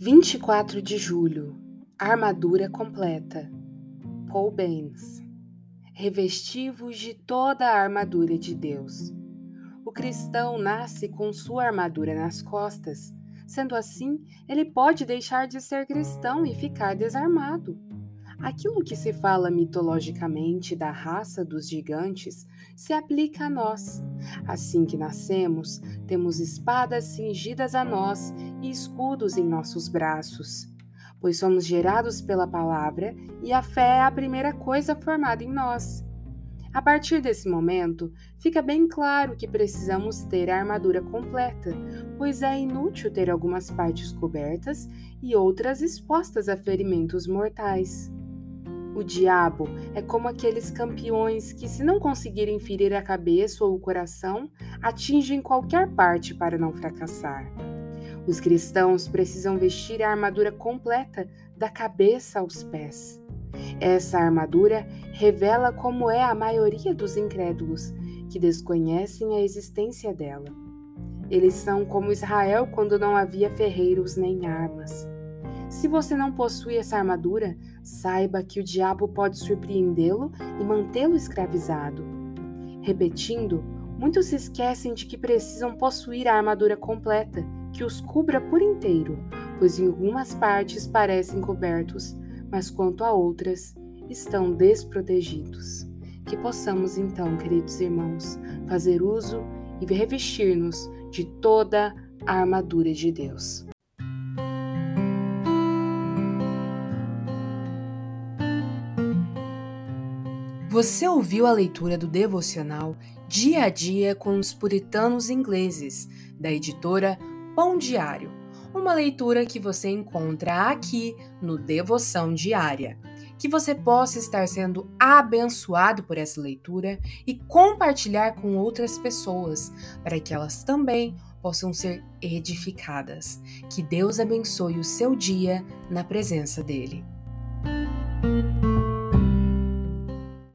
24 de julho Armadura completa Paul Baines Revestivos de toda a armadura de Deus. O cristão nasce com sua armadura nas costas. Sendo assim, ele pode deixar de ser cristão e ficar desarmado. Aquilo que se fala mitologicamente da raça dos gigantes se aplica a nós. Assim que nascemos, temos espadas cingidas a nós e escudos em nossos braços. Pois somos gerados pela palavra e a fé é a primeira coisa formada em nós. A partir desse momento, fica bem claro que precisamos ter a armadura completa, pois é inútil ter algumas partes cobertas e outras expostas a ferimentos mortais. O diabo é como aqueles campeões que, se não conseguirem ferir a cabeça ou o coração, atingem qualquer parte para não fracassar. Os cristãos precisam vestir a armadura completa da cabeça aos pés. Essa armadura revela como é a maioria dos incrédulos, que desconhecem a existência dela. Eles são como Israel quando não havia ferreiros nem armas. Se você não possui essa armadura, saiba que o diabo pode surpreendê-lo e mantê-lo escravizado. Repetindo, muitos se esquecem de que precisam possuir a armadura completa, que os cubra por inteiro, pois em algumas partes parecem cobertos, mas quanto a outras, estão desprotegidos. Que possamos então, queridos irmãos, fazer uso e revestir-nos de toda a armadura de Deus. Você ouviu a leitura do devocional Dia a Dia com os Puritanos Ingleses, da editora Pão Diário. Uma leitura que você encontra aqui no Devoção Diária. Que você possa estar sendo abençoado por essa leitura e compartilhar com outras pessoas, para que elas também possam ser edificadas. Que Deus abençoe o seu dia na presença dEle.